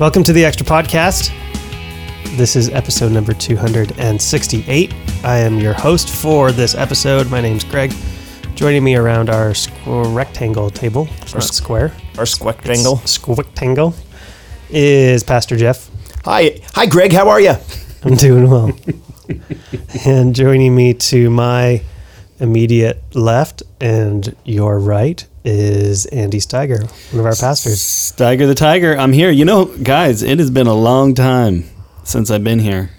Welcome to the Extra Podcast. This is episode number 268. I am your host for this episode. My name's Greg. Joining me around our squ- rectangle table, or square, Our squectangle. squictangle, is Pastor Jeff. Hi, hi, Greg. How are you? I'm doing well. and joining me to my immediate left and your right is Andy Steiger, one of our pastors. Tiger the Tiger, I'm here. You know, guys, it has been a long time since I've been here.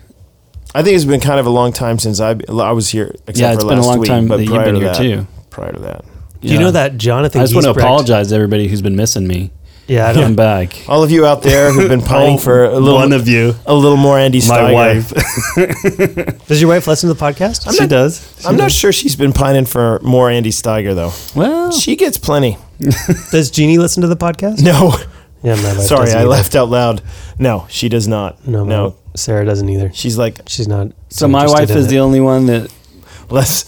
I think it's been kind of a long time since I I was here. Except Yeah, it's for been a last long week, time but that you've prior been to here that, too. Prior to that, Do you know that Jonathan I just want to apologize to everybody who's been missing me. Yeah, I I'm don't. back. all of you out there who've been pining oh, for a little, Oh, one of you, a little more Andy Steiger. my wife. Does your wife listen to the podcast? she does. I'm not sure she's been pining for more Andy Steiger though. Well, She gets plenty. Does Jeannie listen to the podcast? No, Yeah, my wife sorry, doesn't I either. laughed out loud. No, she does not. No, No, no, Sarah doesn't either. she's like She's not. so my wife is the only one that less.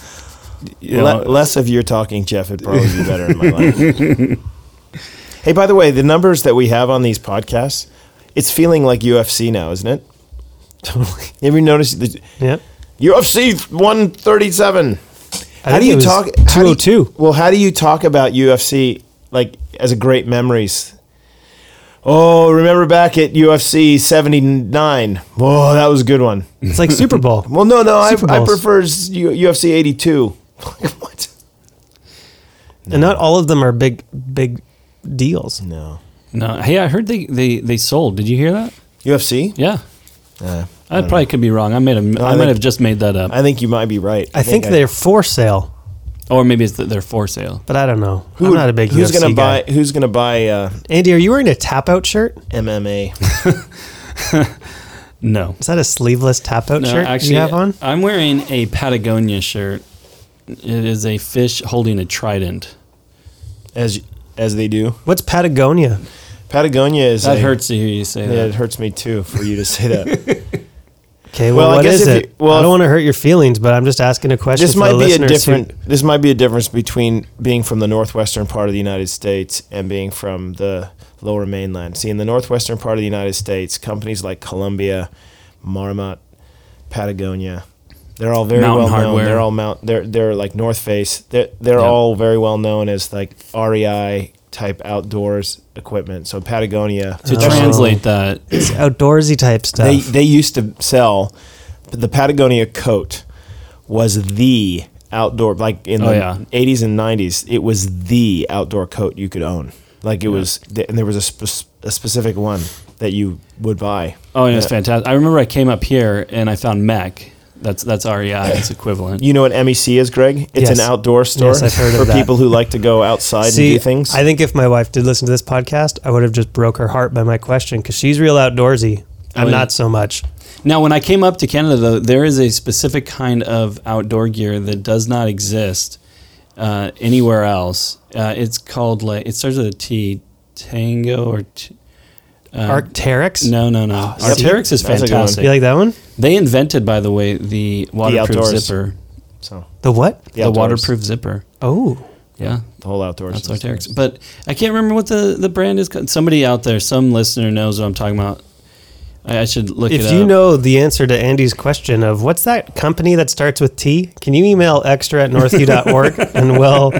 you Le- less of your talking, Jeff. It'd probably be better in my life. Hey, by the way, the numbers that we have on these podcasts, it's feeling like UFC now, isn't it? totally. Have you noticed the Yeah. UFC 137? I How do you talk? how do you- 202. well, how do you talk about UFC like as a great memories? Oh, remember back at UFC 79? Whoa, that was a good one. It's like Super Bowl. Well, no, no, I, I prefer UFC 82. what? And not all of them are big, big deals. No. no. Hey, I heard they, they they sold. Did you hear that? UFC? Yeah, Uh, I probably could be wrong. I made a, I, I might think- have just made that up, I think you might be right. I think they're for sale, or maybe it's that they're for sale. but I don't know. Who I'm not a big Who's UFC gonna guy. buy? Who's gonna buy uh, Andy, are you wearing a tap out shirt? MMA? No, Is that a sleeveless tap out no. shirt Actually, you have on? I'm wearing a Patagonia shirt. It is a fish holding a trident. as as they do. What's Patagonia? Patagonia is That a- hurts to hear you say Yeah, that. it hurts me too for you to say that. Okay, Well, well, I guess is it? you- well, I don't want to hurt your feelings, but I'm just asking a question. this for might the be a listeners who- different. This might be a difference between being from the northwestern part of the United States and being from the lower mainland. See, in the northwestern part of the United States, companies like Columbia, Marmot, Patagonia, they're all very Mountain well known. They're all mount. They're they're like North Face. They're they're Yeah. all very well known as like REI type outdoors equipment. So Patagonia. to Oh. translate that, It's outdoorsy type stuff. They they used to sell the Patagonia coat was the outdoor like in Oh, the yeah. 80s and 90s it was the outdoor coat you could own like it was and there was a, spe- a specific one that you would buy Oh, and it's Yeah. fantastic. I remember I came up here and I found MEC. That's that's REI. It's equivalent. you know what MEC is Greg it's Yes. an outdoor store Yes, I've heard of for that. people who like to go outside See, and do things I think if my wife did listen to this podcast, I would have just broke her heart by my question because she's real outdoorsy. I'm Oh, yeah. not so much. Now, when I came up to Canada, though, there is a specific kind of outdoor gear that does not exist uh, anywhere else. Uh, it's called like it starts with a T, Tango or t- uh, Arcteryx? No, no, no. Oh, Arcteryx is that's a good one. fantastic. You like that one? they invented, by the way, the waterproof outdoors. zipper. so The what? the, The, outdoors, waterproof zipper. Oh, Yeah, the whole outdoors that's is- Arcteryx. But I can't remember what the, the brand is. called. Somebody out there, some listener knows what I'm talking about. I, I should look it if up. you know the answer to Andy's question of what's that company that starts with T, can you email extra at northview.org and we'll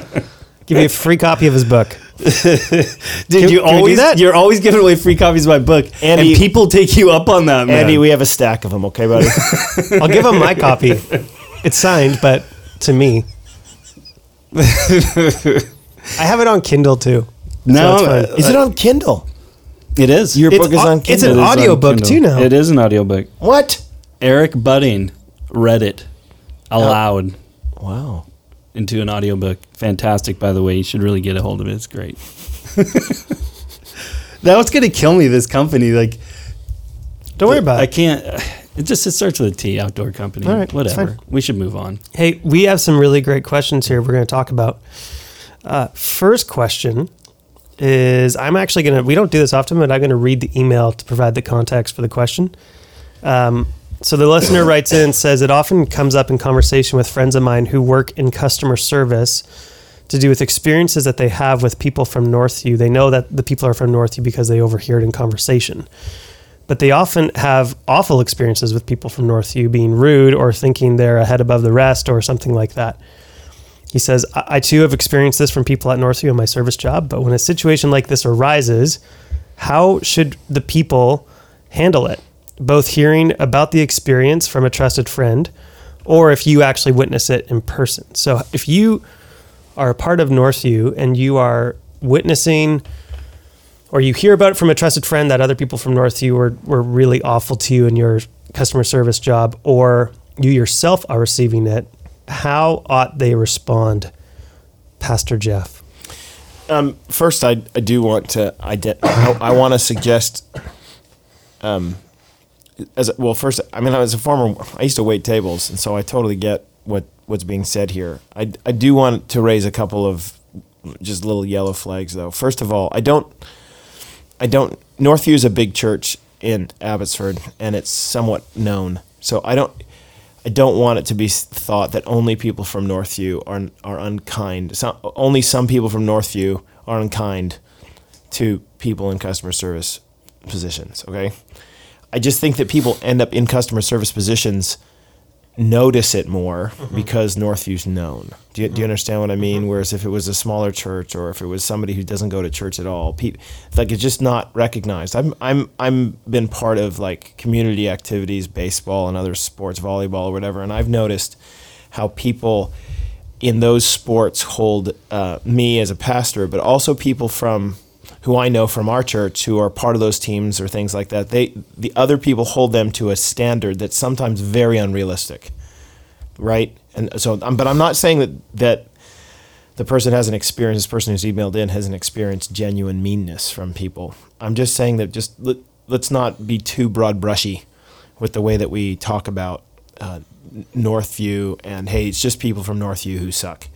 give you a free copy of his book. Dude, Can- you can always that? you're always giving away free copies of my book, Andy- and people take you up on that, man. Andy we have a stack of them okay buddy I'll give him my copy. It's signed, but to me. I have it on Kindle too. no, it's fine. uh, is it on Kindle it is. Your It's book is au- on it's Kindle an It is on audiobook Kindle. too now. It is an audiobook. what Eric Budding read it aloud wow into an audiobook. Fantastic, by the way. You should really get a hold of it. It's great. that was gonna kill me. This company, like, Don't worry about it. I can't. It just it starts with a T. Outdoor company. All right, whatever. fine. We should move on. Hey, we have some really great questions here we're going to talk about. Uh, first question is I'm actually going to, we don't do this often, but I'm going to read the email to provide the context for the question. Um, so the listener writes in and says, It often comes up in conversation with friends of mine who work in customer service to do with experiences that they have with people from Northview. They know that the people are from Northview because they overhear it in conversation. But they often have awful experiences with people from Northview being rude or thinking they're ahead above the rest or something like that. He says, I, I too have experienced this from people at Northview in my service job, but when a situation like this arises, how should the people handle it? Both hearing about the experience from a trusted friend or if you actually witness it in person. So if you are a part of Northview and you are witnessing or you hear about it from a trusted friend that other people from Northview were, were really awful to you in your customer service job, or you yourself are receiving it, how ought they respond, Pastor Jeff? Um, first, I, I do want to ident- I, I want to suggest. Um, as well, first, I mean, as a former, I used to wait tables, and so I totally get what what's being said here. I I do want to raise a couple of just little yellow flags, though. First of all, I don't, I don't. Northview is a big church in Abbotsford, and it's somewhat known. So I don't. I don't want it to be thought that only people from Northview are are unkind. Some, only some people from Northview are unkind to people in customer service positions. Okay, I just think that people end up in customer service positions notice it more mm-hmm. because Northview's known. Do you, mm-hmm. do you understand what I mean? Mm-hmm. Whereas if it was a smaller church or if it was somebody who doesn't go to church at all, pe- like it's just not recognized. I'm I'm I'm been part of like community activities, baseball and other sports, volleyball or whatever, and I've noticed how people in those sports hold uh, me as a pastor, but also people from who I know from our church who are part of those teams or things like that, they the other people hold them to a standard that's sometimes very unrealistic, right? And so, um, but I'm not saying that that the person has an experience. This person who's emailed in hasn't experienced genuine meanness from people. I'm just saying that just let, let's not be too broad brushy with the way that we talk about uh, Northview and hey, it's just people from Northview who suck.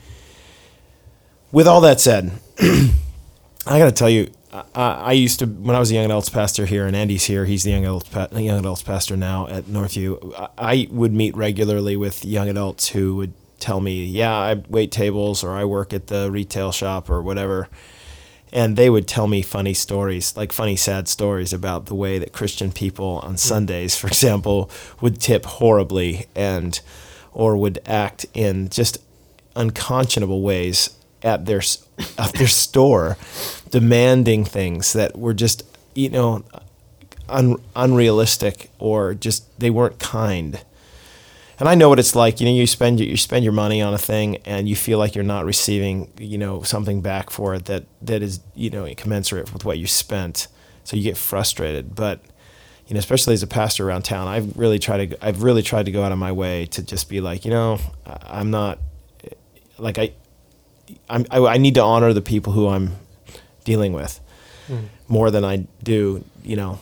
With all that said. I got to tell you, I, I, used to when I was a young adults pastor here, and Andy's here. He's the young adults young adults pastor now at Northview. I, I would meet regularly with young adults who would tell me, "Yeah, I wait tables, or I work at the retail shop, or whatever." And they would tell me funny stories, like funny, sad stories about the way that Christian people on hmm. Sundays, for example, would tip horribly and or would act in just unconscionable ways at their at their store, demanding things that were just you know un, unrealistic or just they weren't kind. And I know what it's like. You know, you spend you spend your money on a thing, and you feel like you're not receiving you know something back for it that that is you know commensurate with what you spent. So you get frustrated, but you know, especially as a pastor around town, I've really tried to I've really tried to go out of my way to just be like, you know, I'm not like I I, I need to honor the people who I'm dealing with mm. more than I do, you know,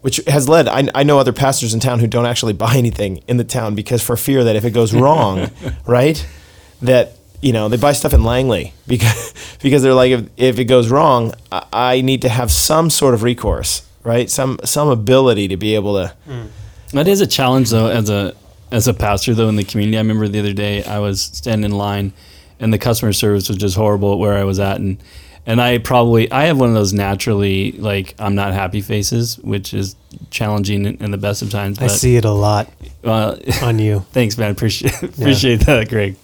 which has led, I, I know other pastors in town who don't actually buy anything in the town because for fear that if it goes wrong, right, that, you know, they buy stuff in Langley because, because they're like, if, if it goes wrong, I, I need to have some sort of recourse, right? Some, some ability to be able to. Mm. That is a challenge though, as a, as a pastor though in the community. I remember the other day I was standing in line and the customer service was just horrible where I was at and and I probably I have one of those naturally like I'm not happy faces, which is challenging in, in the best of times. I see it a lot uh, on you. thanks, man. Appreciate appreciate yeah. that, Greg.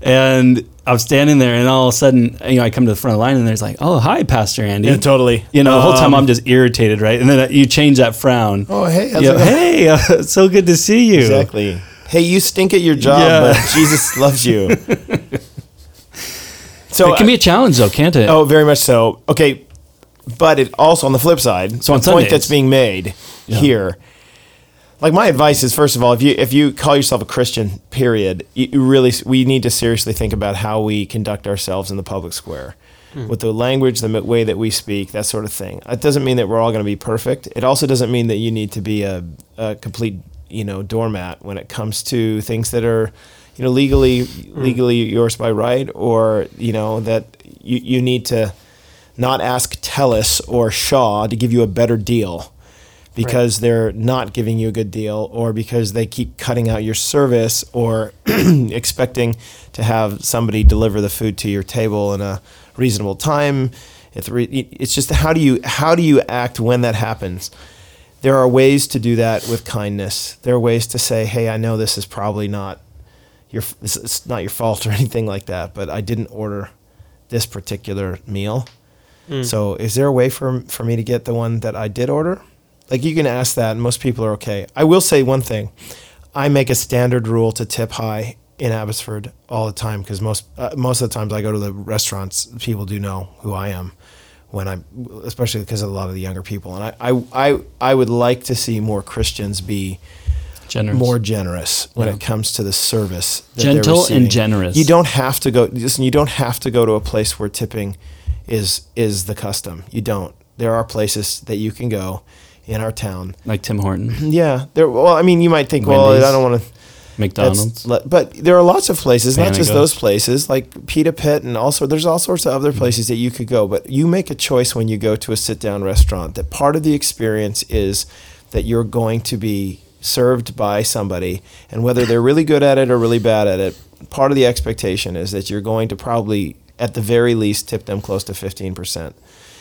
And I'm standing there, and all of a sudden, you know, I come to the front of the line, and there's like, "Oh, hi, Pastor Andy." Yeah, totally. You know, the whole time um, I'm just irritated, right? And then you change that frown. Oh, hey, you know, hey, uh, so good to see you. Exactly. Hey, you stink at your job, yeah. but Jesus loves you. So it can be a challenge, though, can't it? Oh, very much so. Okay, but it also on the flip side, so the point that's being made yeah. here. Like my advice is, first of all, if you if you call yourself a Christian, period, you really we need to seriously think about how we conduct ourselves in the public square, hmm. with the language, the way that we speak, that sort of thing. It doesn't mean that we're all going to be perfect. It also doesn't mean that you need to be a, a complete, you know, doormat when it comes to things that are you know legally hmm. legally yours by right or you know that you, you need to not ask Telus or Shaw to give you a better deal because they're not giving you a good deal or because they keep cutting out your service or expecting to have somebody deliver the food to your table in a reasonable time. It's, it's just how do you how do you act when that happens? There are ways to do that with kindness. There are ways to say, "Hey, I know this is probably not your is not your fault or anything like that, but I didn't order this particular meal. So, is there a way for for me to get the one that I did order?" Like you can ask that, and most people are okay. I will say one thing: I make a standard rule to tip high in Abbotsford all the time because most uh, most of the times I go to the restaurants, people do know who I am when I'm, especially because of a lot of the younger people. And I I I, I would like to see more Christians be Generous. more generous when Yeah. it comes to the service. Gentle and generous. You don't have to go. Listen, you don't have to go to a place where tipping is is the custom. You don't. There are places that you can go in our town. like Tim Horton, Yeah. There. Well, I mean, you might think, well, I don't want to. McDonald's. But there are lots of places, not just those places, like Pita Pit, and also there's all sorts of other mm-hmm. places that you could go. But you make a choice when you go to a sit down restaurant that part of the experience is that you're going to be served by somebody, and whether they're really good at it or really bad at it, part of the expectation is that you're going to probably, at the very least, tip them close to 15%.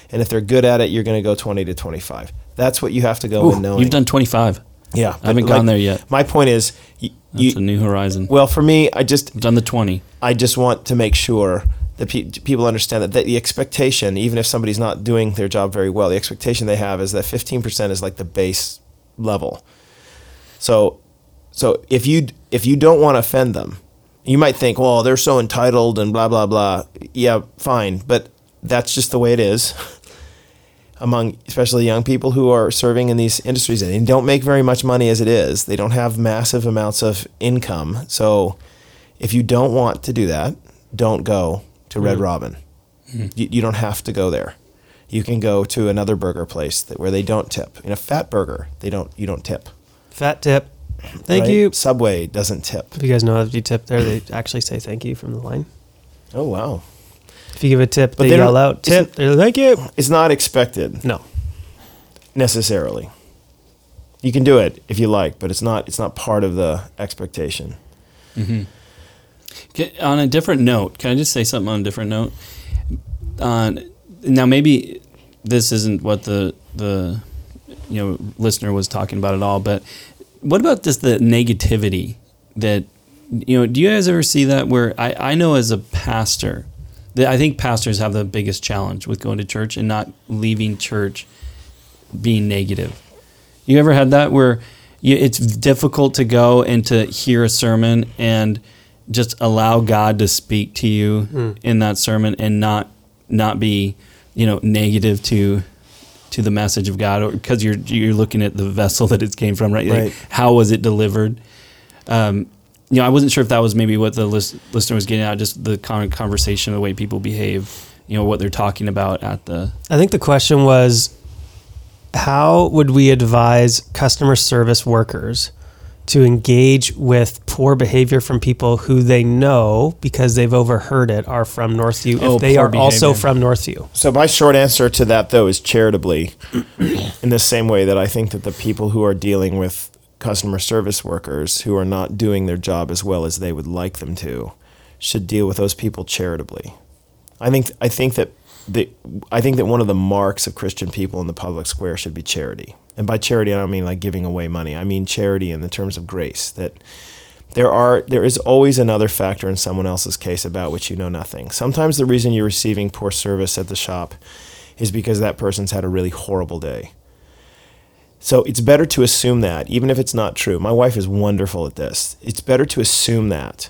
And if they're good at it, you're going to go 20 to 25. That's what you have to go in knowing. You've done 25. yeah. I haven't but, gone there yet. My point is, y- That's you, a new horizon. well, for me, I just I've done the 20. I just want to make sure that pe- people understand that, that the expectation, even if somebody's not doing their job very well, the expectation they have is that 15% is like the base level. So, so if you if you don't want to offend them, you might think, well, they're so entitled and blah blah blah. Yeah, fine, but that's just the way it is. Among especially young people who are serving in these industries and they don't make very much money as it is, they don't have massive amounts of income. So, if you don't want to do that, don't go to Red mm. Robin. Mm-hmm. You, you don't have to go there. You can go to another burger place that, where they don't tip. In a fat burger, they don't. You don't tip. Fat tip. Thank right? you. Subway doesn't tip. If you guys know if you tip there, they actually say thank you from the line. Oh wow! If you give a tip, But they, they yell don't- out tip. They're like, thank you. It's not expected No. necessarily. You can do it if you like, but it's not. It's not part of the expectation. Okay, on a different note, can I just say something on a different note? Uh, now, maybe this isn't what the the you know listener was talking about at all, but what about just the negativity that you know? Do you guys ever see that? Where I I know as a pastor, that I think pastors have the biggest challenge with going to church and not leaving church being negative. You ever had that where you, it's difficult to go and to hear a sermon and just allow God to speak to you hmm. in that sermon and not not be you know negative to to the message of God or because you're you're looking at the vessel that it came from right, Like, Right. how was it delivered um, you know I wasn't sure if that was maybe what the lis- listener was getting at just the con- conversation the way people behave you know what they're talking about at the I think the question was how would we advise customer service workers to engage with poor behavior from people who they know because they've overheard it are from Northview if Oh, they poor are also from Northview? So my short answer to that though is charitably in the same way that I think that the people who are dealing with customer service workers who are not doing their job as well as they would like them to should deal with those people charitably. I think I think that the I think that one of the marks of Christian people in the public square should be charity. And by charity I don't mean like giving away money. I mean charity in the terms of grace that there are there is always another factor in someone else's case about which you know nothing. Sometimes the reason you're receiving poor service at the shop is because that person's had a really horrible day. So it's better to assume that, even if it's not true. My wife is wonderful at this. It's better to assume that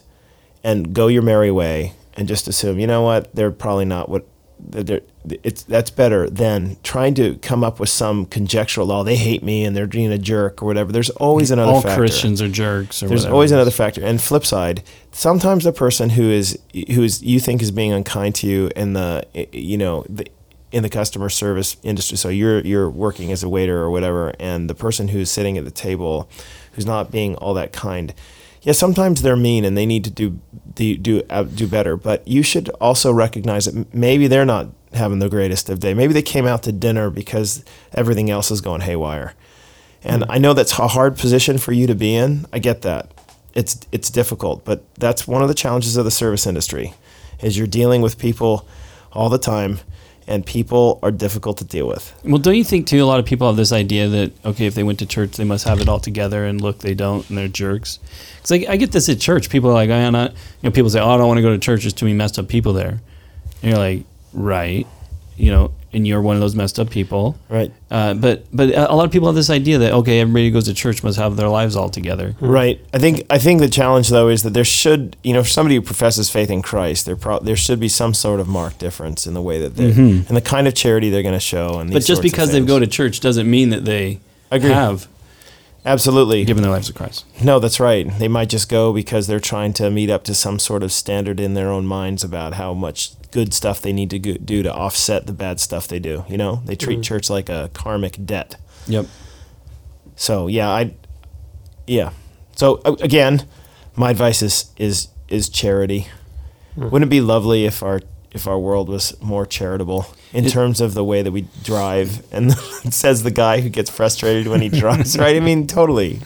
and go your merry way and just assume, you know what, they're probably not what they're, it's that's better than trying to come up with some conjectural, law. they hate me and they're being a jerk or whatever. There's always another all factor. Christians are jerks or There's whatever. always another factor. And flip side, sometimes the person who is who is you think is being unkind to you in the you know the in the customer service industry. So you're you're working as a waiter or whatever, and the person who's sitting at the table, who's not being all that kind. Yeah, sometimes they're mean and they need to do do do, uh, do better. But you should also recognize that maybe they're not having the greatest of day. Maybe they came out to dinner because everything else is going haywire And hmm. I know that's a hard position for you to be in. I get that. It's it's difficult, but that's one of the challenges of the service industry is you're dealing with people all the time and people are difficult to deal with. Well, don't you think too? A lot of people have this idea that okay, if they went to church, they must have it all together, and look, they don't, and they're jerks. It's like I get this at church. People are like, oh, I'm not. You know, people say, "Oh, I don't want to go to church. There's too many messed up people there." And you're like, right, you know, and you're one of those messed up people, Right. uh, but but a lot of people have this idea that okay, everybody who goes to church must have their lives all together. Right. I think I think the challenge though is that there should, you know, for somebody who professes faith in Christ, there pro- there should be some sort of marked difference in the way that they and the kind of charity they're going to show and But just because they go to church doesn't mean that they Agreed. have Absolutely. given their lives to Christ. No, that's right. They might just go because they're trying to meet up to some sort of standard in their own minds about how much good stuff they need to go- do to offset the bad stuff they do, you know? They treat mm-hmm. church like a karmic debt. Yep. So yeah, I, yeah. So again, my advice is is is charity. Mm-hmm. Wouldn't it be lovely if our if our world was more charitable in It- terms of the way that we drive? And says the guy who gets frustrated when he drives, right? I mean, totally.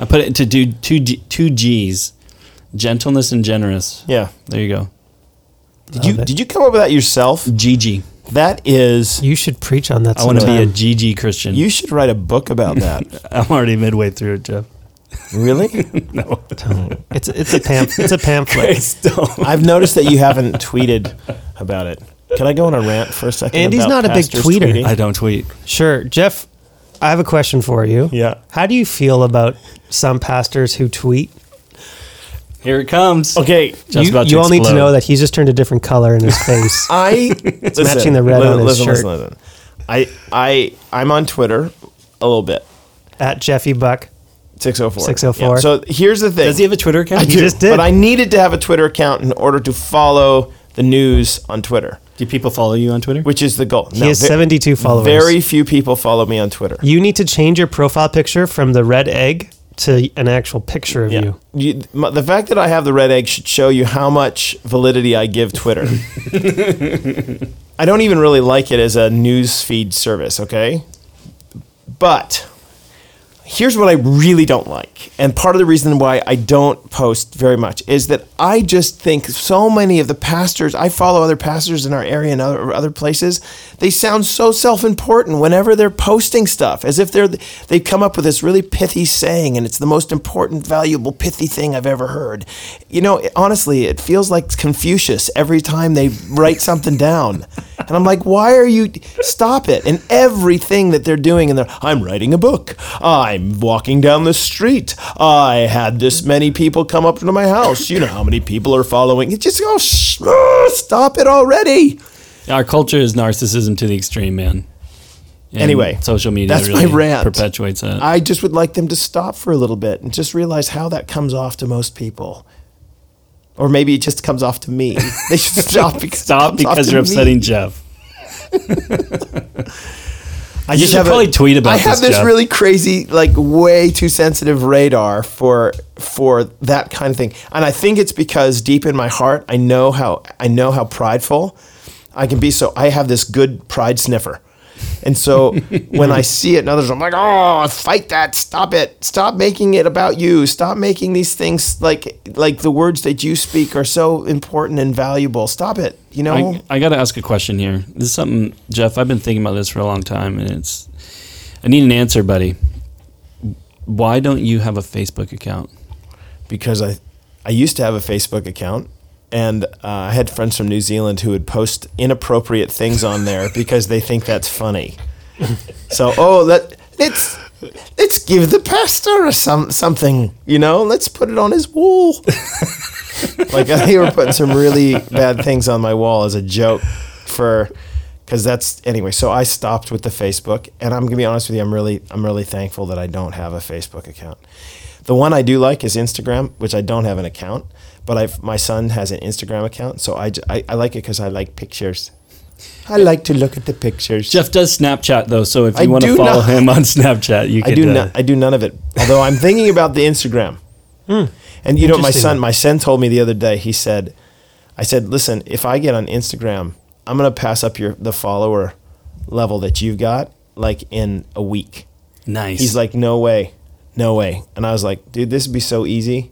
I put it to do two G, two G's, gentleness and generous. Yeah. There you go. Did you it. did you come up with that yourself? GG. That is. You should preach on that. I want to be a. GG Christian. You should write a book about that. I'm already midway through it, Jeff. really? No. It's it's a pam- it's a pamphlet. I've noticed that you haven't tweeted about it. Can I go on a rant for a second? Andy's about not a big tweeter. tweeting? I don't tweet. Sure, Jeff. I have a question for you. Yeah. How do you feel about some pastors who tweet? Here it comes. Okay. Jeff's you about to you all need to explode. know that he's just turned a different color in his face. I it's matching the red on his shirt. listen. I I I'm on Twitter a little bit. At Jeffy Buck. 604. 604. Yeah. So here's the thing. Does he have a Twitter account? I He do, just did. But I needed to have a Twitter account in order to follow the news on Twitter, Do people follow you on Twitter? which is the goal. He has 72 followers. Very few people follow me on Twitter. You need to change your profile picture from the red egg to an actual picture of Yeah. you. You, m- the fact that I have the red egg should show you how much validity I give Twitter. I don't even really like it as a news feed service, okay? But here's what I really don't like. And part of the reason why I don't post very much is that I just think so many of the pastors, I follow other pastors in our area and other, other places, they sound so self important whenever they're posting stuff, as if they're, they come up with this really pithy saying and it's the most important, valuable, pithy thing I've ever heard. You know, it- honestly, it feels like Confucius every time they write something down. And I'm like, why are you? Stop it! And everything that they're doing, and they're, I'm writing a book. I'm walking down the street. I had this many people come up to my house. You know how many people are following? It just oh, sh- ah, stop it already. Our culture is narcissism to the extreme, man. And Anyway, social media that's my really rant. perpetuates that. I just would like them to stop for a little bit and just realize how that comes off to most people. Or maybe it just comes off to me. They should stop because stop because you're me. upsetting Jeff. I You should probably tweet about I have this, this really crazy, like way too sensitive radar for for that kind of thing, and I think it's because deep in my heart, I know how I know how prideful I can be. So I have this good pride sniffer, and so when I see it in others, I'm like, oh, fight that! Stop it! Stop making it about you! Stop making these things like like the words that you speak are so important and valuable. Stop it! You know. I, I got to ask a question here. This is something, Jeff. I've been thinking about this for a long time, and it's. I need an answer, buddy. Why don't you have a Facebook account? because I I used to have a Facebook account and uh, I had friends from New Zealand who would post inappropriate things on there because they think that's funny. So oh let let's let's give the pastor some something you know let's put it on his wall. like they were putting some really bad things on my wall as a joke for because that's anyway. So I stopped with the Facebook, and I'm gonna be honest with you. I'm really I'm really thankful that I don't have a Facebook account. The one I do like is Instagram, which I don't have an account, but I've my son has an Instagram account, so I I like it because I like pictures. I like to look at the pictures. Jeff does Snapchat though, so if I you want to follow not- him on Snapchat, you can. I do uh, not. I do none of it. Although I'm thinking about the Instagram. And you know, my son, my son told me the other day. He said, "I said, listen, if I get on Instagram, I'm gonna pass up your the follower level that you've got like in a week." Nice. He's like, no way, no way. And I was like, dude, this would be so easy.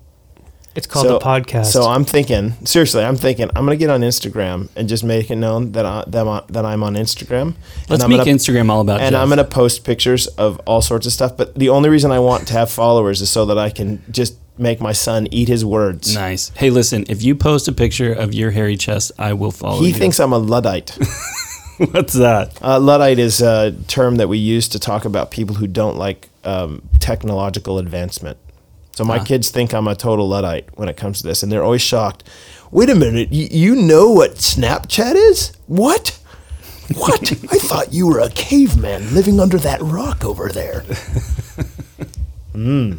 It's called so, a podcast. So I'm thinking, seriously, I'm thinking, I'm gonna get on Instagram and just make it known that I, that, I'm, that I'm on Instagram. Let's and I'm make gonna, Instagram all about and Jeff. I'm gonna post pictures of all sorts of stuff. But the only reason I want to have followers is so that I can just make my son eat his words. Nice. Hey, listen, if you post a picture of your hairy chest, I will follow He you. thinks I'm a luddite. What's that? Uh, luddite is a term that we use to talk about people who don't like um, technological advancement. So my Ah. kids think I'm a total luddite when it comes to this, and they're always shocked. Wait a minute, y- you know what Snapchat is? What? What? I thought you were a caveman living under that rock over there. Hmm.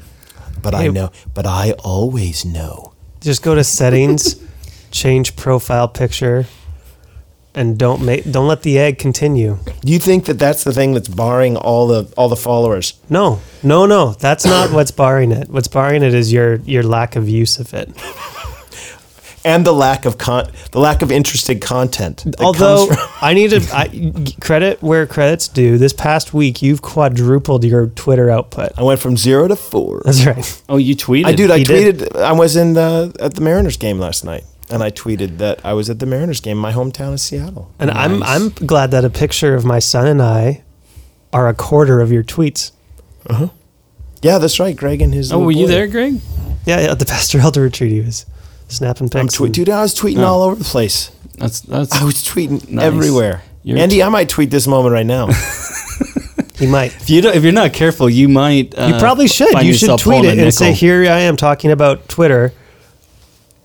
But I know. But I always know. Just go to settings, change profile picture, and don't make don't let the egg continue. Do you think that that's the thing that's barring all the all the followers? No, no, no. That's not what's barring it. What's barring it is your your lack of use of it. and the lack of con- the lack of interesting content. Although from- I need to I, credit where credit's due. This past week, you've quadrupled your Twitter output. I went from zero to four. That's right. Oh, you tweeted. I dude, I He did. tweeted. I was in the at the Mariners game last night, and I tweeted that I was at the Mariners game. My hometown is Seattle. And I'm I'm glad that a picture of my son and I are a quarter of your tweets. Uh huh. Yeah, that's right. Greg and his. Oh, little were you there, Greg? Yeah, yeah. At the Pastor Elder retreat, he was snapping I'm pics. tweet, and- dude. I was tweeting Oh. all over the place. That's that's. I was tweeting Nice. everywhere. You're Andy, I might tweet this moment right now. he might. if you don't, if you're not careful, you might. Uh, You probably should. You should tweet it a and say, "Here I am talking about Twitter,"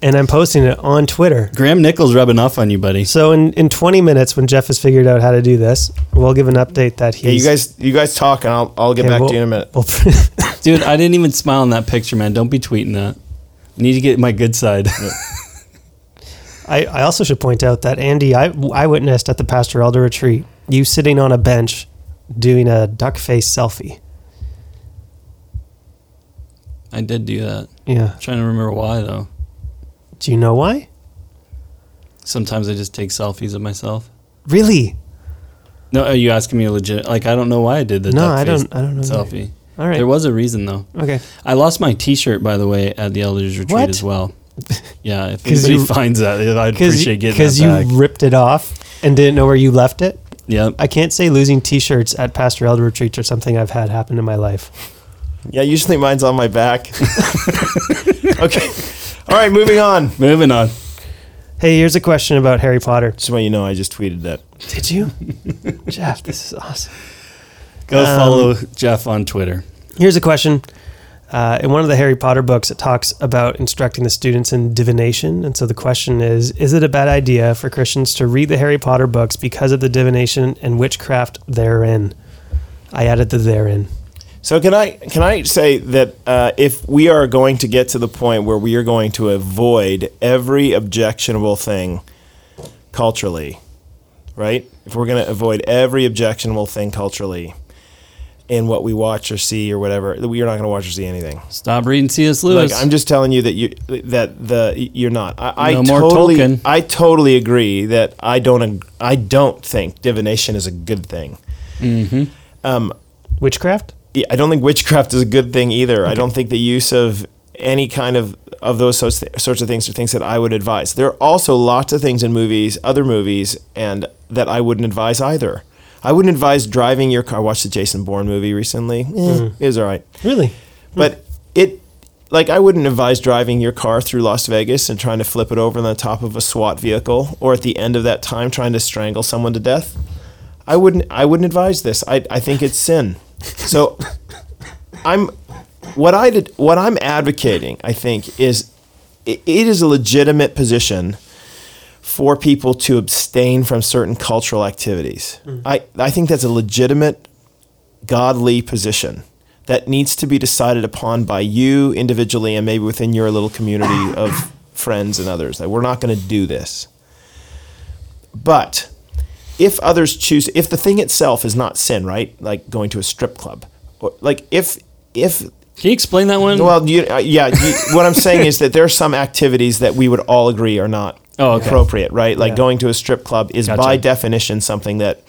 and I'm posting it on Twitter. Graham Nichols rubbing off on you, buddy. So in, in 20 minutes, when Jeff has figured out how to do this, we'll give an update that he's. yeah, you guys, you guys talk, and I'll I'll get Okay, back we'll- to you in a minute. we'll- Dude, I didn't even smile in that picture, man. Don't be tweeting that. I need to get my good side. I, I also should point out that Andy, I, I witnessed at the Pastor Elder retreat you sitting on a bench doing a duck face selfie. I did do that. Yeah. trying to remember why though. Do you know why? Sometimes I just take selfies of myself. Really? No, are you asking me a legit? Like I don't know why I did the No, duck I face don't- I don't know selfie. All right. There was a reason though. okay. I lost my T-shirt by the way at the elders retreat What? as well. Yeah, if 'Cause anybody you- finds that, I'd appreciate getting it. because you ripped it off and didn't know where you left it. Yep. I can't say losing T-shirts at Pastor Elder retreats or something I've had happen in my life. Yeah, usually mine's on my back. okay. All right, moving on. Moving on. Hey, here's a question about Harry Potter. Just so you know, I just tweeted that. Did you, Jeff? This is awesome. Go Um, follow Jeff on Twitter. Here's a question. Uh, in one of the Harry Potter books, it talks about instructing the students in divination. And so the question is Is it a bad idea for Christians to read the Harry Potter books because of the divination and witchcraft therein? I added the therein. So can I can I say that uh, if we are going to get to the point where we are going to avoid every objectionable thing culturally, right? If we're going to avoid every objectionable thing culturally in what we watch or see or whatever, we are not going to watch or see anything. Stop reading C.S. Lewis. Like I'm just telling you that you that the you're not. I, I No more totally Tolkien. I totally agree that I don't I don't think divination is a good thing. mm-hmm. Um, Witchcraft? Yeah, I don't think witchcraft is a good thing either. I don't think the use of any kind of of those sorts, sorts of things are things that I would advise. There are also lots of things in movies, other movies, and that I wouldn't advise either. I wouldn't advise driving your car. I watched the Jason Bourne movie recently. Eh, It was all right, Really? but it like I wouldn't advise driving your car through Las Vegas and trying to flip it over on the top of a SWAT vehicle, or at the end of that time trying to strangle someone to death. I wouldn't. I wouldn't advise this. I, I think it's sin. So, I'm what I did. What I'm advocating, I think, is it, it is a legitimate position for people to abstain from certain cultural activities. Mm-hmm. I I think that's a legitimate, godly position that needs to be decided upon by you individually and maybe within your little community of friends and others. That we're not going to do this. But if others choose, if the thing itself is not sin, right? Like going to a strip club, or like if if Can you explain that one? well, you, uh, yeah, you, what I'm saying is that there are some activities that we would all agree are not Oh, okay. appropriate, right? Like Yeah. going to a strip club is Gotcha. by definition something that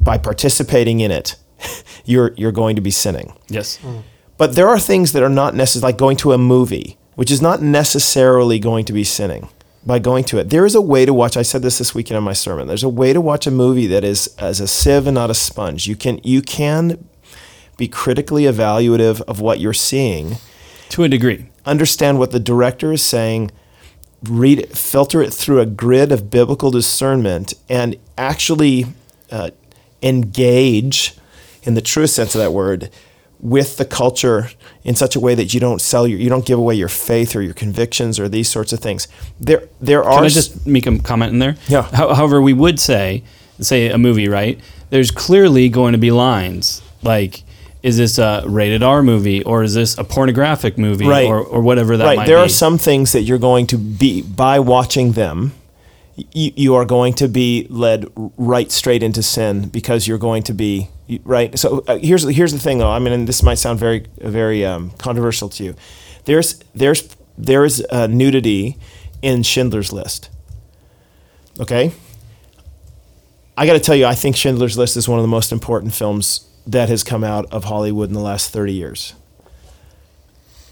by participating in it you're you're going to be sinning. Yes. But there are things that are not necessary, like going to a movie, which is not necessarily going to be sinning by going to it. There is a way to watch. I said this this weekend in my sermon. There's a way to watch a movie that is as a sieve and not a sponge. You can you can be critically evaluative of what you're seeing, To a degree. understand what the director is saying, read it, filter it through a grid of biblical discernment, and actually uh, engage, in the truest sense of that word, with the culture in such a way that you don't sell your, you don't give away your faith or your convictions or these sorts of things. There, there are. Can I just make a comment in there? Yeah. How, however, we would say, say a movie, right? There's clearly going to be lines like, is this a rated R movie or is this a pornographic movie Right. or, or whatever that right. There be? are some things that you're going to be by watching them. You, you are going to be led right straight into sin because you're going to be right. So uh, here's here's the thing, though. I mean, and this might sound very very um, controversial to you. There's there's there is uh, nudity in Schindler's List. Okay. I got to tell you, I think Schindler's List is one of the most important films that has come out of Hollywood in the last 30 years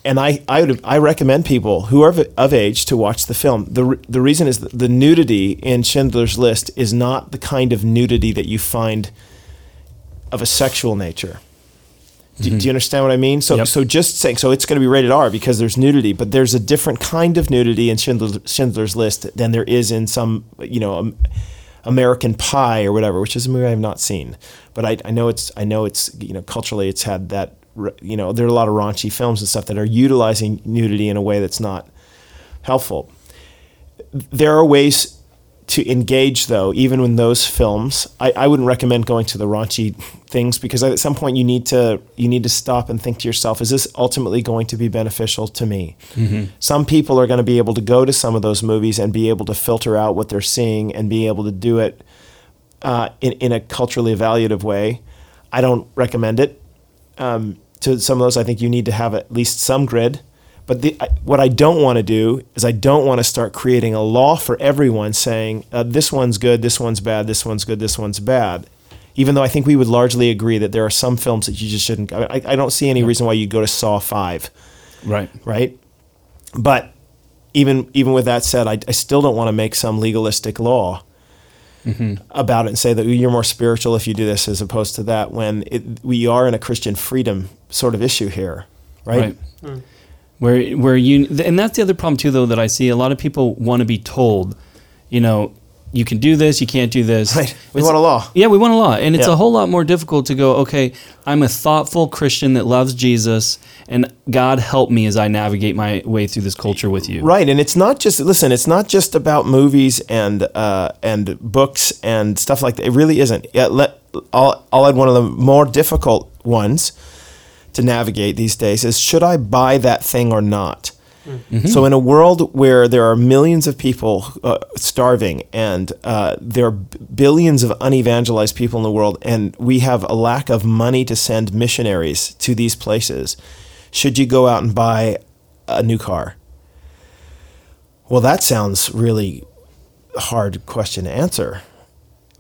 and I I would I recommend people who are of, age to watch the film. the The reason is the nudity in Schindler's List is not the kind of nudity that you find of a sexual nature. Do, do you understand what I mean? So Yep. so just saying so it's going to be rated R because there's nudity, but there's a different kind of nudity in Schindler's, Schindler's List than there is in some you know. Um, American Pie or whatever, which is a movie I have not seen, but I, I know it's I know it's you know culturally it's had that you know there are a lot of raunchy films and stuff that are utilizing nudity in a way that's not helpful. There are ways to engage though, even in those films. I, I wouldn't recommend going to the raunchy things because at some point you need to you need to stop and think to yourself, is this ultimately going to be beneficial to me? Some people are going to be able to go to some of those movies and be able to filter out what they're seeing and be able to do it uh, in, in a culturally evaluative way. I don't recommend it. Um, to some of those, I think you need to have at least some grid. But the, I, what I don't want to do is I don't want to start creating a law for everyone saying uh, this one's good, this one's bad, this one's good, this one's bad. Even though I think we would largely agree that there are some films that you just shouldn't. I, I don't see any reason why you go to Saw Five right. right? But even even with that said, I, I still don't want to make some legalistic law about it and say that you're more spiritual if you do this as opposed to that. When it, we are in a Christian freedom sort of issue here, right? Right. Where where you and that's the other problem too though that I see a lot of people want to be told, you know, you can do this, you can't do this. Right. We It's- want a law. Yeah, we want a law. And it's Yeah. a whole lot more difficult to go, okay, I'm a thoughtful Christian that loves Jesus and God help me as I navigate my way through this culture with you. Right, and it's not just listen. It's not just about movies and uh, and books and stuff like that. It really isn't. Yeah, let, I'll I'll add one of the more difficult ones to navigate these days is should I buy that thing or not? So in a world where there are millions of people uh, starving and uh, there are billions of unevangelized people in the world, and we have a lack of money to send missionaries to these places, should you go out and buy a new car? Well, that sounds really hard question to answer.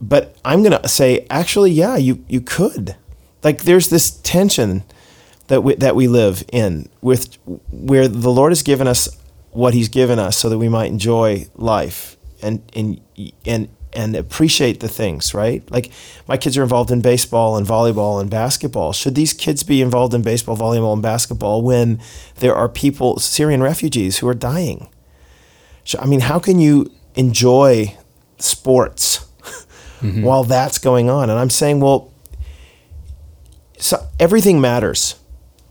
But I'm going to say actually yeah, you you could. Like there's this tension that we, that we live in with where the Lord has given us what he's given us so that we might enjoy life and and and and appreciate the things, right? Like my kids are involved in baseball and volleyball and basketball. Should these kids be involved in baseball, volleyball and basketball when there are people Syrian refugees who are dying? I mean, how can you enjoy sports mm-hmm. while that's going on? And I'm saying, well, so everything matters,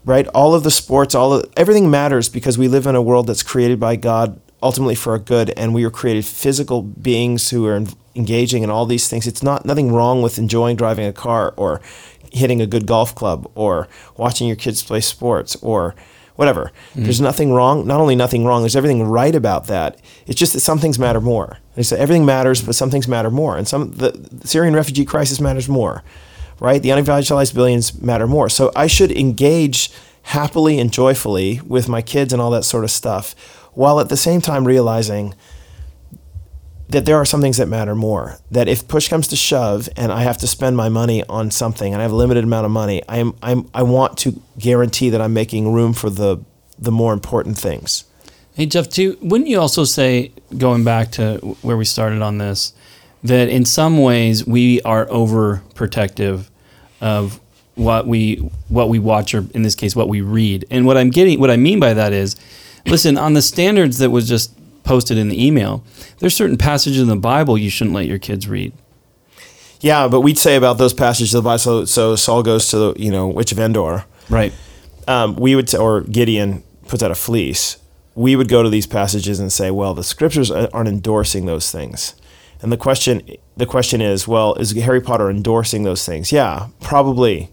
right? All of the sports, all of everything matters because we live in a world that's created by God ultimately for our good, and we are created physical beings who are engaging in all these things. It's not nothing wrong with enjoying driving a car or hitting a good golf club or watching your kids play sports or whatever. Mm-hmm. There's nothing wrong. Not only nothing wrong, there's everything right about that. It's just that some things matter more. They say everything matters, but some things matter more, and some the Syrian refugee crisis matters more, right? The unevangelized billions matter more. So I should engage happily and joyfully with my kids and all that sort of stuff, while at the same time realizing that there are some things that matter more. That if push comes to shove and I have to spend my money on something and I have a limited amount of money, I'm, I'm I want to guarantee that I'm making room for the the more important things. Hey Jeff, too, wouldn't you also say, going back to where we started on this, that in some ways we are overprotective of what we what we watch or in this case what we read. And what I'm getting what I mean by that is listen, on the standards that was just posted in the email, there's certain passages in the Bible you shouldn't let your kids read. Yeah, but we'd say about those passages of the Bible. So, so Saul goes to the you know witch of Endor. Right. Um, we would or Gideon puts out a fleece. We would go to these passages and say, well, the scriptures aren't endorsing those things. And the question the question is, well, is Harry Potter endorsing those things? Yeah, probably.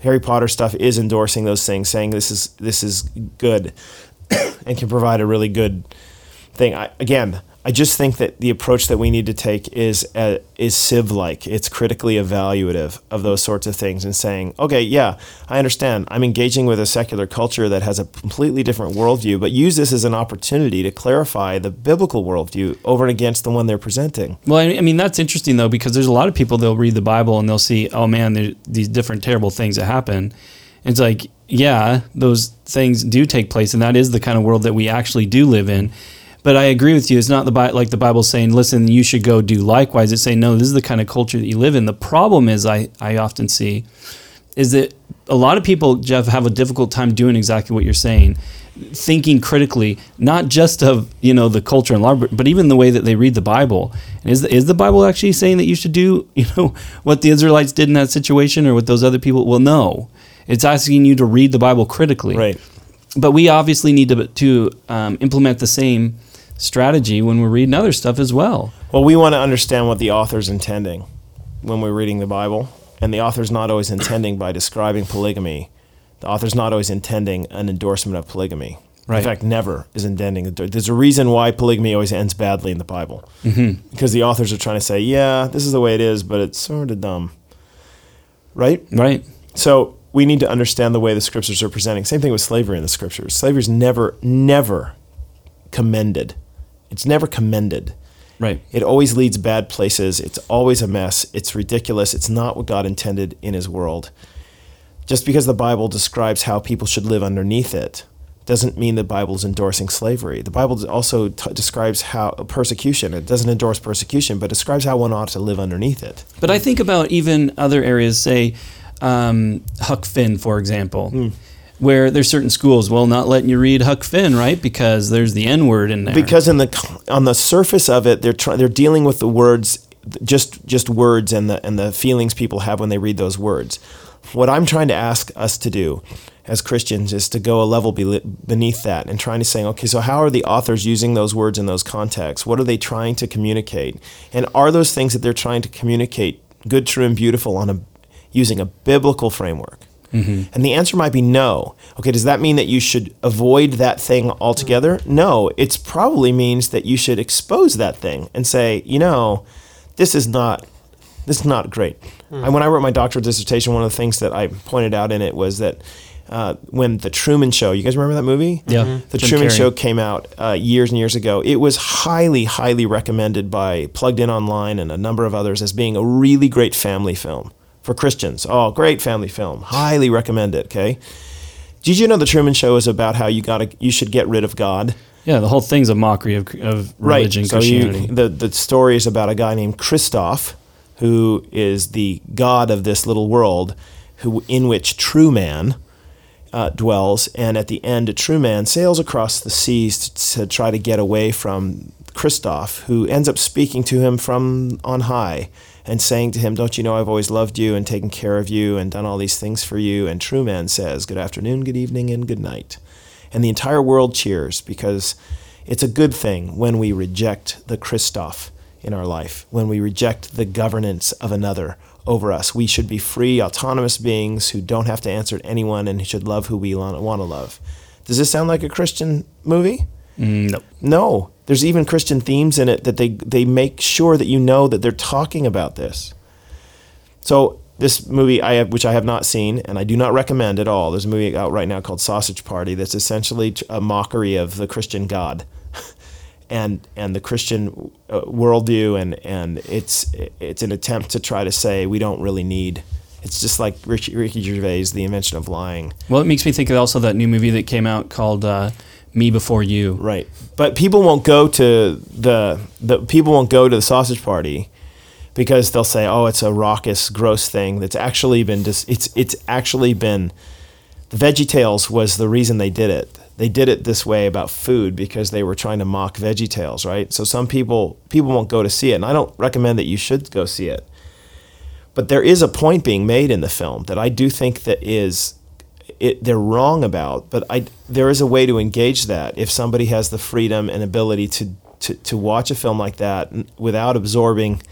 Harry Potter stuff is endorsing those things, saying this is this is good and can provide a really good thing. I, again, I just think that the approach that we need to take is uh, is civ like. It's critically evaluative of those sorts of things and saying, okay, yeah, I understand. I'm engaging with a secular culture that has a completely different worldview, but use this as an opportunity to clarify the biblical worldview over and against the one they're presenting. Well, I mean that's interesting though because there's a lot of people they'll read the Bible and they'll see, oh man, there's these different terrible things that happen. And it's like, yeah, those things do take place, and that is the kind of world that we actually do live in but I agree with you. It's not the like the Bible saying, "Listen, you should go do likewise." It's saying, "No, this is the kind of culture that you live in." The problem is, I I often see, is that a lot of people, Jeff, have a difficult time doing exactly what you're saying, thinking critically, not just of you know the culture and law, but even the way that they read the Bible. And is the, is the Bible actually saying that you should do you know what the Israelites did in that situation or what those other people? Well, no. It's asking you to read the Bible critically. Right. But we obviously need to to um, implement the same strategy when we're reading other stuff as well. Well, we want to understand what the author's intending when we're reading the Bible, and the author's not always intending by describing polygamy. The author's not always intending an endorsement of polygamy. Right. In fact, never is intending. There's a reason why polygamy always ends badly in the Bible, mm-hmm. because the authors are trying to say, "Yeah, this is the way it is, but it's sort of dumb." Right. Right. So we need to understand the way the scriptures are presenting. Same thing with slavery in the scriptures. Slavery is never, never commended it's never commended. Right. It always leads bad places. It's always a mess. It's ridiculous. It's not what God intended in His world. Just because the Bible describes how people should live underneath it doesn't mean the Bible is endorsing slavery. The Bible also t- describes how persecution. It doesn't endorse persecution, but describes how one ought to live underneath it. But I think about even other areas, say um, Huck Finn, for example. Mm where there's certain schools will not letting you read Huck Finn, right? Because there's the N word in there. Because in the on the surface of it, they're trying they're dealing with the words, just just words and the and the feelings people have when they read those words. What I'm trying to ask us to do as Christians is to go a level beneath that and trying to say, okay, so how are the authors using those words in those contexts? What are they trying to communicate? And are those things that they're trying to communicate good, true, and beautiful on a using a biblical framework? Mm-hmm. And the answer might be no. Okay, does that mean that you should avoid that thing altogether? No, it probably means that you should expose that thing and say, you know, this is not this is not great. Mm. when I wrote my doctoral dissertation, one of the things that I pointed out in it was that uh, when the Truman Show, you guys remember that movie? Yeah. Mm-hmm. The Jim Truman Carrey. Show came out uh, years and years ago. It was highly, highly recommended by Plugged In Online and a number of others as being a really great family film for Christians. Oh, great family film. Highly recommend it. Okay. Did you know the Truman Show is about how you got you should get rid of God? Yeah, the whole thing's a mockery of, of religion, right. So. You, the the story is about a guy named Christof, who is the god of this little world, who in which Truman uh, dwells, and at the end, a Truman sails across the seas to, to try to get away from Christof, who ends up speaking to him from on high and saying to him, Don't you know I've always loved you and taken care of you and done all these things for you? And Truman says, Good afternoon, good evening, and good night. And the entire world cheers because it's a good thing when we reject the Christof in our life, when we reject the governance of another over us. We should be free, autonomous beings who don't have to answer to anyone and who should love who we want to love. Does this sound like a Christian movie? Mm, no. No. There's even Christian themes in it that they they make sure that you know that they're talking about this. So this movie I have, which I have not seen and I do not recommend at all. There's a movie out right now called Sausage Party that's essentially a mockery of the Christian God. and and the Christian uh, worldview, and and it's it's an attempt to try to say we don't really need. It's just like Ricky, Ricky Gervais, the invention of lying. Well, it makes me think of also that new movie that came out called uh, Me Before You. Right. But people won't go to the the people won't go to the sausage party because they'll say, "Oh, it's a raucous, gross thing." That's actually been dis- it's it's actually been the Veggie Tales was the reason they did it. They did it this way about food because they were trying to mock Veggie Tales, right? So some people people won't go to see it, and I don't recommend that you should go see it. But there is a point being made in the film that I do think that is it, they're wrong about, but I, there is a way to engage that if somebody has the freedom and ability to, to, to watch a film like that without absorbing,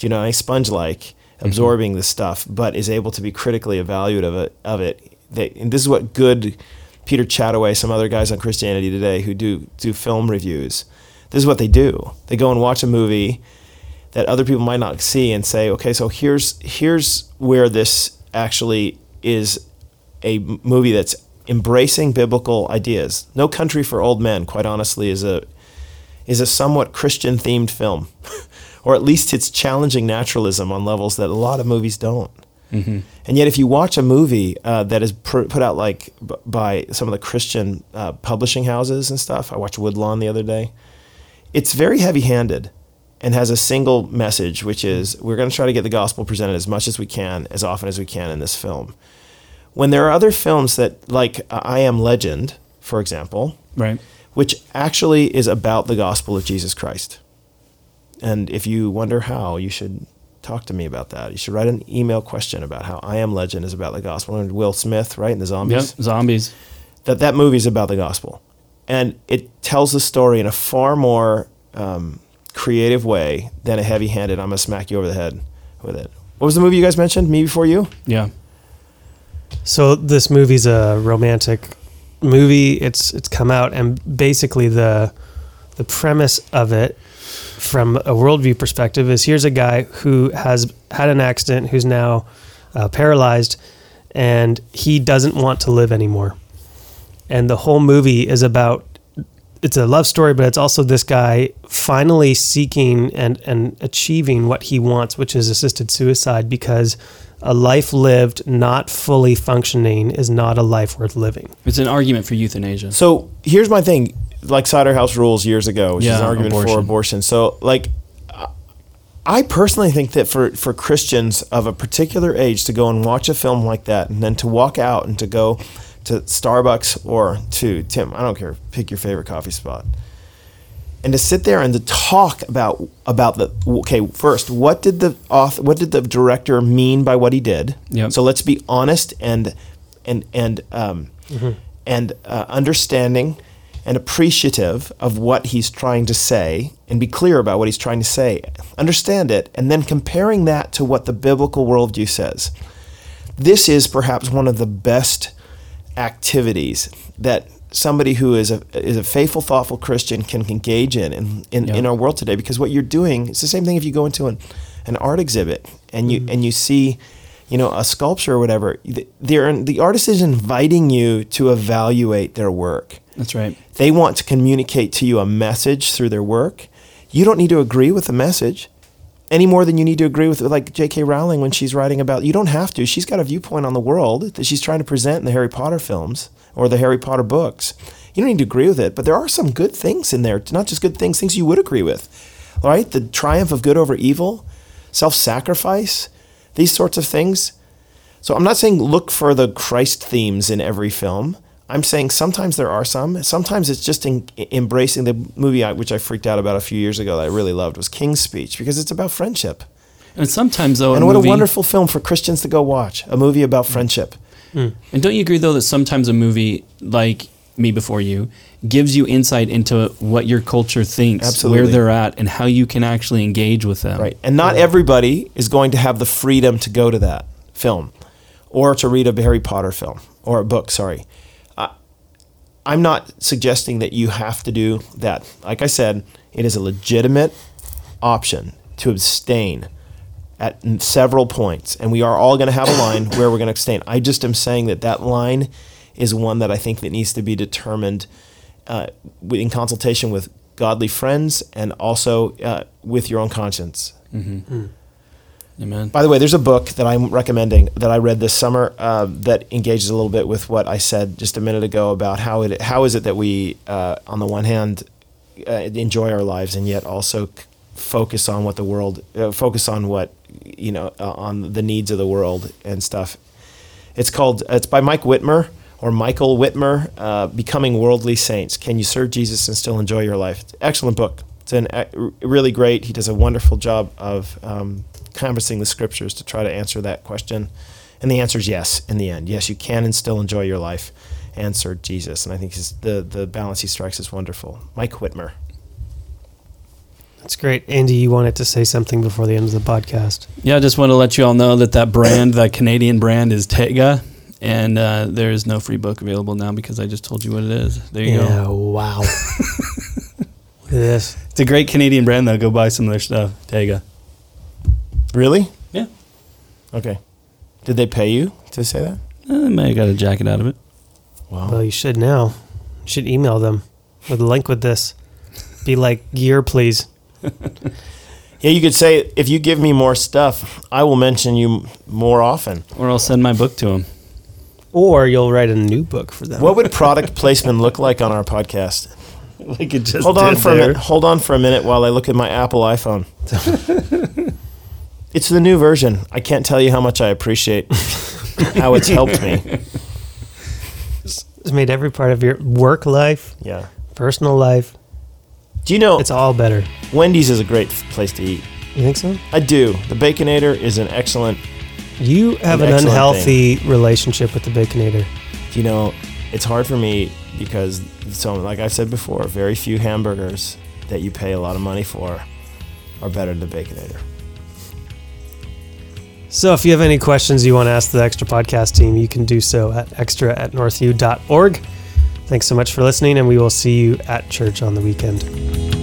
you know, a sponge like absorbing mm-hmm. the stuff, but is able to be critically evaluative of it. Of it. They, and this is what good Peter Chattaway, some other guys on Christianity Today who do do film reviews. This is what they do. They go and watch a movie that other people might not see and say, okay, so here's here's where this actually is a movie that's embracing biblical ideas. No Country for Old Men, quite honestly, is a is a somewhat Christian themed film, or at least it's challenging naturalism on levels that a lot of movies don't. Mm-hmm. And yet, if you watch a movie uh, that is pr- put out like b- by some of the Christian uh, publishing houses and stuff, I watched Woodlawn the other day. It's very heavy-handed and has a single message, which is we're going to try to get the gospel presented as much as we can, as often as we can in this film. When there are other films that, like uh, I Am Legend, for example, right, which actually is about the gospel of Jesus Christ. And if you wonder how, you should talk to me about that. You should write an email question about how I Am Legend is about the gospel. And Will Smith, right, in the zombies. Yep, zombies. That that movie is about the gospel, and it tells the story in a far more um, creative way than a heavy-handed. I'm gonna smack you over the head with it. What was the movie you guys mentioned? Me Before You. Yeah. So this movie's a romantic movie. It's it's come out and basically the the premise of it from a worldview perspective is here's a guy who has had an accident who's now uh, paralyzed and he doesn't want to live anymore. And the whole movie is about it's a love story, but it's also this guy finally seeking and, and achieving what he wants, which is assisted suicide because a life lived not fully functioning is not a life worth living. It's an argument for euthanasia. So here's my thing, like Cider House Rules years ago, which Yeah, is an argument abortion. for abortion. So like, I personally think that for for Christians of a particular age to go and watch a film like that, and then to walk out and to go to Starbucks or to Tim, I don't care, pick your favorite coffee spot, and to sit there and to talk about about the okay first what did the author what did the director mean by what he did? Yep. so let's be honest and and and um, and uh, understanding and appreciative of what he's trying to say and be clear about what he's trying to say. Understand it and then comparing that to what the biblical worldview says. This is perhaps one of the best activities that somebody who is a is a faithful, thoughtful Christian can engage in in, in, Yeah. in our world today. Because what you're doing, it's the same thing if you go into an, an art exhibit and you mm-hmm. and you see, you know, a sculpture or whatever. They're, the artist is inviting you to evaluate their work. That's right. They want to communicate to you a message through their work. You don't need to agree with the message any more than you need to agree with like J.K. Rowling when she's writing about. You don't have to. She's got a viewpoint on the world that she's trying to present in the Harry Potter films or the Harry Potter books. You don't need to agree with it, but there are some good things in there. Not just good things, things you would agree with. right? the triumph of good over evil, self-sacrifice, these sorts of things. So I'm not saying look for the Christ themes in every film. I'm saying sometimes there are some. Sometimes it's just in, embracing the movie I, which I freaked out about a few years ago that I really loved was King's Speech because it's about friendship. And sometimes though, and a what movie, a wonderful film for Christians to go watch. A movie about friendship. And don't you agree though that sometimes a movie like Me Before You gives you insight into what your culture thinks, Absolutely. where they're at, and how you can actually engage with them. Right. And not everybody is going to have the freedom to go to that film or to read a Harry Potter film or a book, sorry. I- I'm not suggesting that you have to do that. Like I said, it is a legitimate option to abstain at several points. And we are all going to have a line where we're going to abstain. I just am saying that that line is one that I think that needs to be determined uh, in consultation with godly friends and also uh, with your own conscience. Amen. By the way, there's a book that I'm recommending that I read this summer uh, that engages a little bit with what I said just a minute ago about how it how is it that we, uh, on the one hand, uh, enjoy our lives and yet also c- focus on what the world uh, focus on what you know uh, on the needs of the world and stuff. It's called it's by Mike Wittmer or Michael Wittmer, uh, Becoming Worldly Saints. Can you serve Jesus and still enjoy your life? Excellent book. It's an uh, really great. He does a wonderful job of um, canvassing the scriptures to try to answer that question. And the answer is yes. In the end, yes, you can and still enjoy your life and serve Jesus. And I think his, the the balance he strikes is wonderful. Mike Wittmer. That's great. Andy, you wanted to say something before the end of the podcast. Yeah, I just want to let you all know that that brand, that Canadian brand, is Tega, and uh, there is no free book available now because I just told you what it is. There you Yeah, go. wow. Look at this. It's a great Canadian brand though. Go buy some of their stuff. Tega. Really? Yeah. Okay. Did they pay you to say that? Uh, I may have got a jacket out of it. Wow. Well, you should now. You should email them with a link with this. Be like, gear, please. Yeah, you could say if you give me more stuff, I will mention you more often. Or I'll send my book to him. Or you'll write a new book for them. What would product placement look like on our podcast? Like it just Hold on did for a there. minute. Hold on for a minute while I look at my Apple iPhone. it's the new version. I can't tell you how much I appreciate how it's helped me. It's made every part of your work life, Yeah. personal life. Do you know It's all better. Wendy's is a great place to eat? You think so? I do. The Baconator is an excellent. You have An an, excellent unhealthy relationship with the Baconator. Do you know? It's hard for me because so like I've said before, very few hamburgers that you pay a lot of money for are better than the Baconator. So if you have any questions you want to ask the Extra Podcast team, you can do so at extra at northview.org. Thanks so much for listening, and we will see you at church on the weekend.